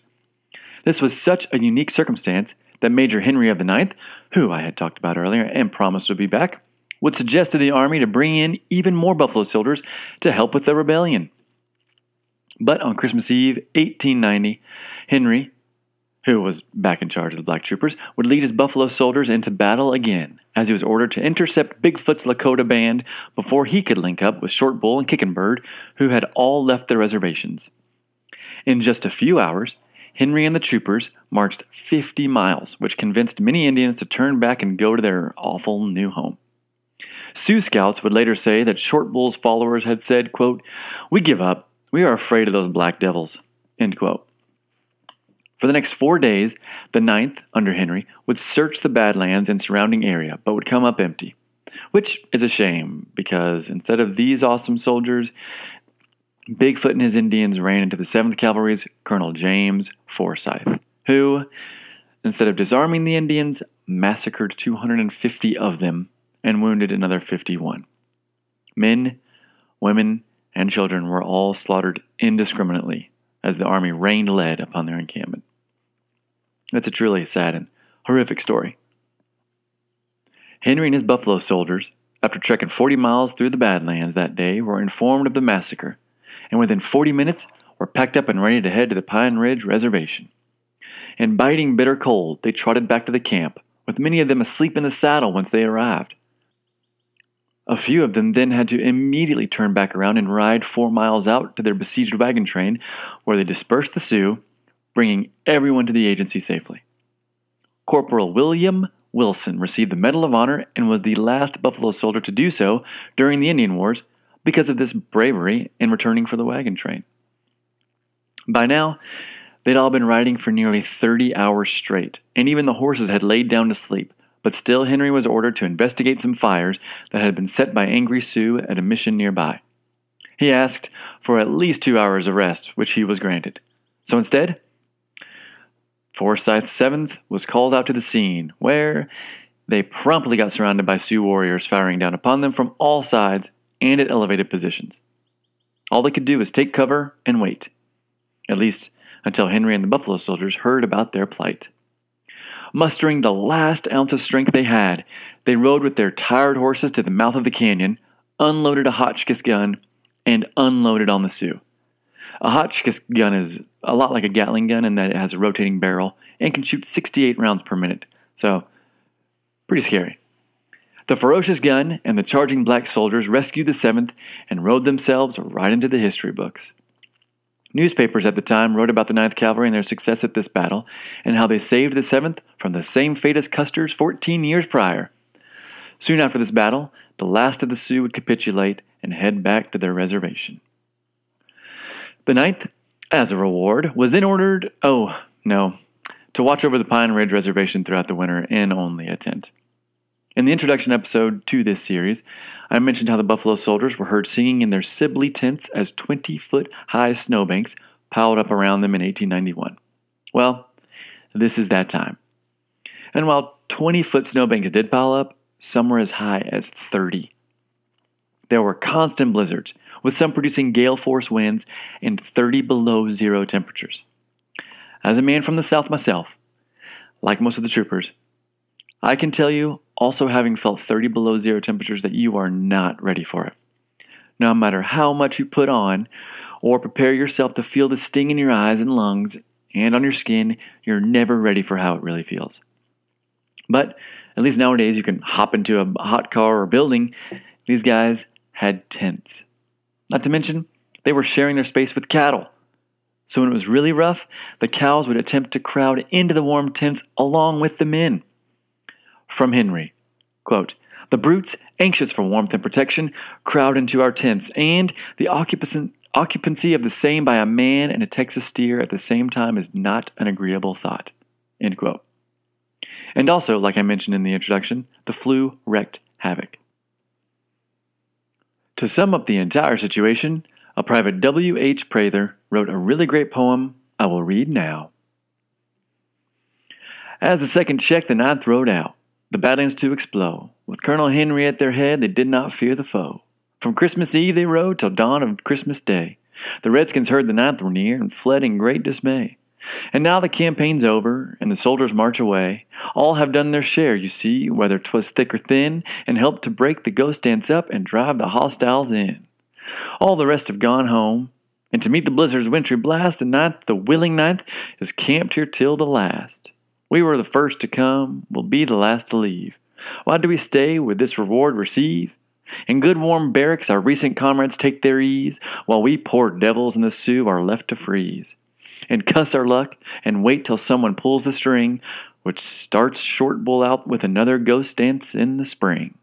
This was such a unique circumstance that Major Henry of the Ninth, who I had talked about earlier and promised would be back, would suggest to the army to bring in even more Buffalo soldiers to help with the rebellion. But on Christmas Eve, 1890, Henry, who was back in charge of the black troopers, would lead his Buffalo soldiers into battle again, as he was ordered to intercept Bigfoot's Lakota band before he could link up with Short Bull and Kicking Bird, who had all left their reservations. In just a few hours, Henry and the troopers marched 50 miles, which convinced many Indians to turn back and go to their awful new home. Sioux scouts would later say that Short Bull's followers had said, quote, We give up. We are afraid of those black devils. End quote. For the next four days, the 9th, under Henry, would search the Badlands and surrounding area, but would come up empty. Which is a shame, because instead of these awesome soldiers, Bigfoot and his Indians ran into the 7th Cavalry's Colonel James Forsyth, who, instead of disarming the Indians, massacred 250 of them and wounded another 51. Men, women, and children were all slaughtered indiscriminately as the army rained lead upon their encampment. It's a truly sad and horrific story. Henry and his buffalo soldiers, after trekking 40 miles through the Badlands that day, were informed of the massacre, and within 40 minutes were packed up and ready to head to the Pine Ridge Reservation. In biting bitter cold, they trotted back to the camp, with many of them asleep in the saddle once they arrived. A few of them then had to immediately turn back around and ride four miles out to their besieged wagon train, where they dispersed the Sioux, bringing everyone to the agency safely. Corporal William Wilson received the Medal of Honor and was the last Buffalo soldier to do so during the Indian Wars because of this bravery in returning for the wagon train. By now, they'd all been riding for nearly 30 hours straight, and even the horses had laid down to sleep, but still Henry was ordered to investigate some fires that had been set by angry Sioux at a mission nearby. He asked for at least two hours of rest, which he was granted. So instead, Forsyth's 7th was called out to the scene, where they promptly got surrounded by Sioux warriors firing down upon them from all sides and at elevated positions. All they could do was take cover and wait, at least until Henry and the Buffalo soldiers heard about their plight. Mustering the last ounce of strength they had, they rode with their tired horses to the mouth of the canyon, unloaded a Hotchkiss gun, and unloaded on the Sioux. A Hotchkiss gun is a lot like a Gatling gun in that it has a rotating barrel and can shoot 68 rounds per minute, so pretty scary. The ferocious gun and the charging black soldiers rescued the 7th and rode themselves right into the history books. Newspapers at the time wrote about the 9th Cavalry and their success at this battle, and how they saved the 7th from the same fate as Custer's 14 years prior. Soon after this battle, the last of the Sioux would capitulate and head back to their reservation. The ninth, as a reward, was then ordered, oh, no, to watch over the Pine Ridge Reservation throughout the winter in only a tent. In the introduction episode to this series, I mentioned how the Buffalo Soldiers were heard singing in their Sibley tents as 20 foot high snowbanks piled up around them in 1891. Well, this is that time. And while 20 foot snowbanks did pile up, some were as high as 30. There were constant blizzards, with some producing gale force winds and 30 below zero temperatures. As a man from the South myself, like most of the troopers, I can tell you, also having felt 30 below zero temperatures, that you are not ready for it. No matter how much you put on or prepare yourself to feel the sting in your eyes and lungs and on your skin, you're never ready for how it really feels. But at least nowadays, you can hop into a hot car or building. These guys had tents. Not to mention, they were sharing their space with cattle. So when it was really rough, the cows would attempt to crowd into the warm tents along with the men. From Henry quote, The brutes, anxious for warmth and protection, crowd into our tents, and the occupancy of the same by a man and a Texas steer at the same time is not an agreeable thought. End quote. And also, like I mentioned in the introduction, the flu wreaked havoc. To sum up the entire situation, a private W. H. Prather wrote a really great poem I will read now. As the second check, the ninth rode out, the battlings to explode. With Colonel Henry at their head, they did not fear the foe. From Christmas Eve they rode till dawn of Christmas Day. The Redskins heard the ninth were near and fled in great dismay. And now the campaign's over, and the soldiers march away. All have done their share, you see, whether 'twas thick or thin, and helped to break the ghost dance up and drive the hostiles in. All the rest have gone home, and to meet the blizzard's wintry blast, the ninth, the willing ninth, is camped here till the last. We were the first to come, we'll be the last to leave. Why do we stay with this reward receive? In good warm barracks our recent comrades take their ease, while we poor devils in the Sioux are left to freeze and cuss our luck and wait till someone pulls the string, which starts Short Bull out with another ghost dance in the spring.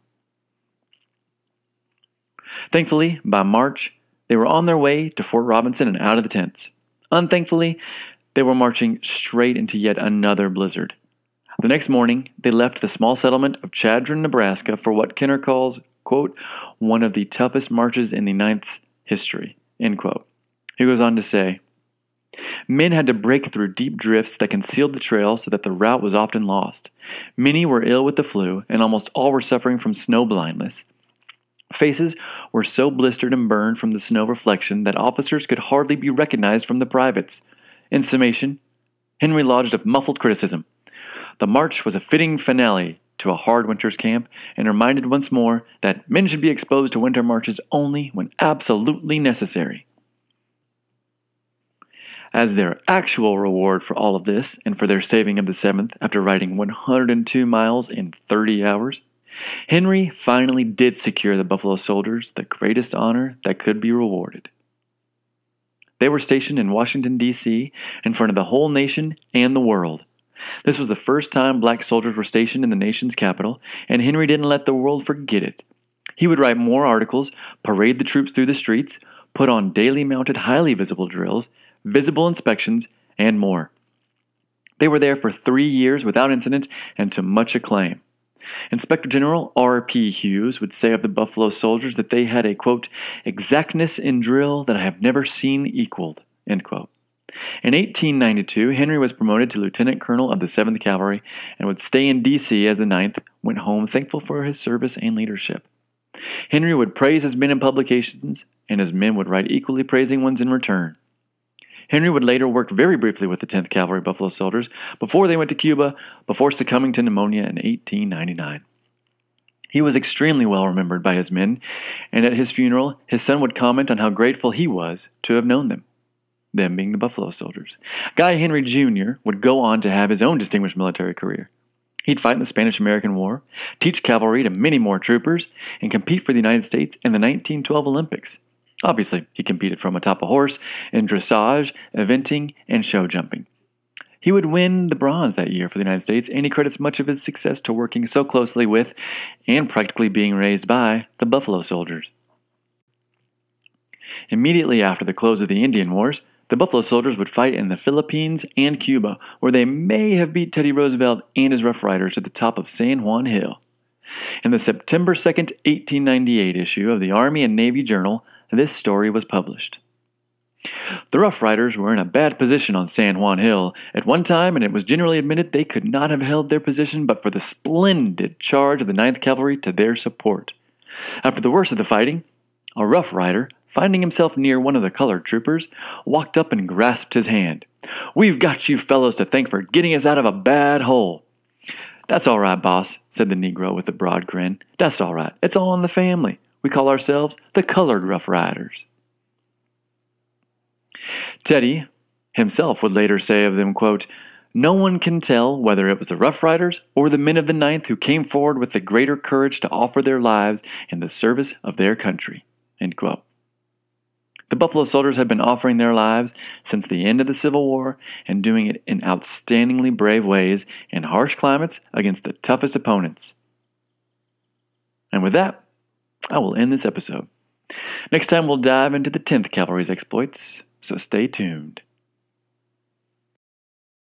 Thankfully, by March, they were on their way to Fort Robinson and out of the tents. Unthankfully, they were marching straight into yet another blizzard. The next morning, they left the small settlement of Chadron, Nebraska for what Kenner calls, quote, one of the toughest marches in the Ninth's history, end quote. He goes on to say, Men had to break through deep drifts that concealed the trail so that the route was often lost. Many were ill with the flu, and almost all were suffering from snow blindness. Faces were so blistered and burned from the snow reflection that officers could hardly be recognized from the privates. In summation, Henry lodged a muffled criticism. The march was a fitting finale to a hard winter's camp and reminded once more that men should be exposed to winter marches only when absolutely necessary. As their actual reward for all of this and for their saving of the 7th after riding 102 miles in 30 hours, Henry finally did secure the Buffalo Soldiers the greatest honor that could be rewarded. They were stationed in Washington, D.C., in front of the whole nation and the world. This was the first time black soldiers were stationed in the nation's capital, and Henry didn't let the world forget it. He would write more articles, parade the troops through the streets, put on daily mounted, highly visible drills, visible inspections, and more. They were there for three years without incident and to much acclaim. Inspector General R.P. Hughes would say of the Buffalo Soldiers that they had a, quote, exactness in drill that I have never seen equaled, end quote. In 1892, Henry was promoted to lieutenant colonel of the 7th Cavalry and would stay in D.C. as the 9th went home thankful for his service and leadership. Henry would praise his men in publications, and his men would write equally praising ones in return. Henry would later work very briefly with the 10th Cavalry Buffalo Soldiers before they went to Cuba, before succumbing to pneumonia in 1899. He was extremely well remembered by his men, and at his funeral, his son would comment on how grateful he was to have known them, them being the Buffalo Soldiers. Guy Henry Jr. would go on to have his own distinguished military career. He'd fight in the Spanish American War, teach cavalry to many more troopers, and compete for the United States in the 1912 Olympics. Obviously, he competed from atop a horse in dressage, eventing, and show jumping. He would win the bronze that year for the United States, and he credits much of his success to working so closely with and practically being raised by the Buffalo Soldiers. Immediately after the close of the Indian Wars, the Buffalo Soldiers would fight in the Philippines and Cuba, where they may have beat Teddy Roosevelt and his Rough Riders to the top of San Juan Hill. In the September 2, 1898 issue of the Army and Navy Journal, this story was published. The Rough Riders were in a bad position on San Juan Hill at one time, and it was generally admitted they could not have held their position but for the splendid charge of the Ninth Cavalry to their support. After the worst of the fighting, a Rough Rider, finding himself near one of the colored troopers, walked up and grasped his hand. We've got you fellows to thank for getting us out of a bad hole. That's all right, boss, said the Negro with a broad grin. That's all right. It's all in the family. We call ourselves the Colored Rough Riders. Teddy himself would later say of them, quote, No one can tell whether it was the Rough Riders or the men of the Ninth who came forward with the greater courage to offer their lives in the service of their country. End quote. The Buffalo Soldiers had been offering their lives since the end of the Civil War and doing it in outstandingly brave ways in harsh climates against the toughest opponents. And with that, I will end this episode. Next time, we'll dive into the 10th Cavalry's exploits, so stay tuned.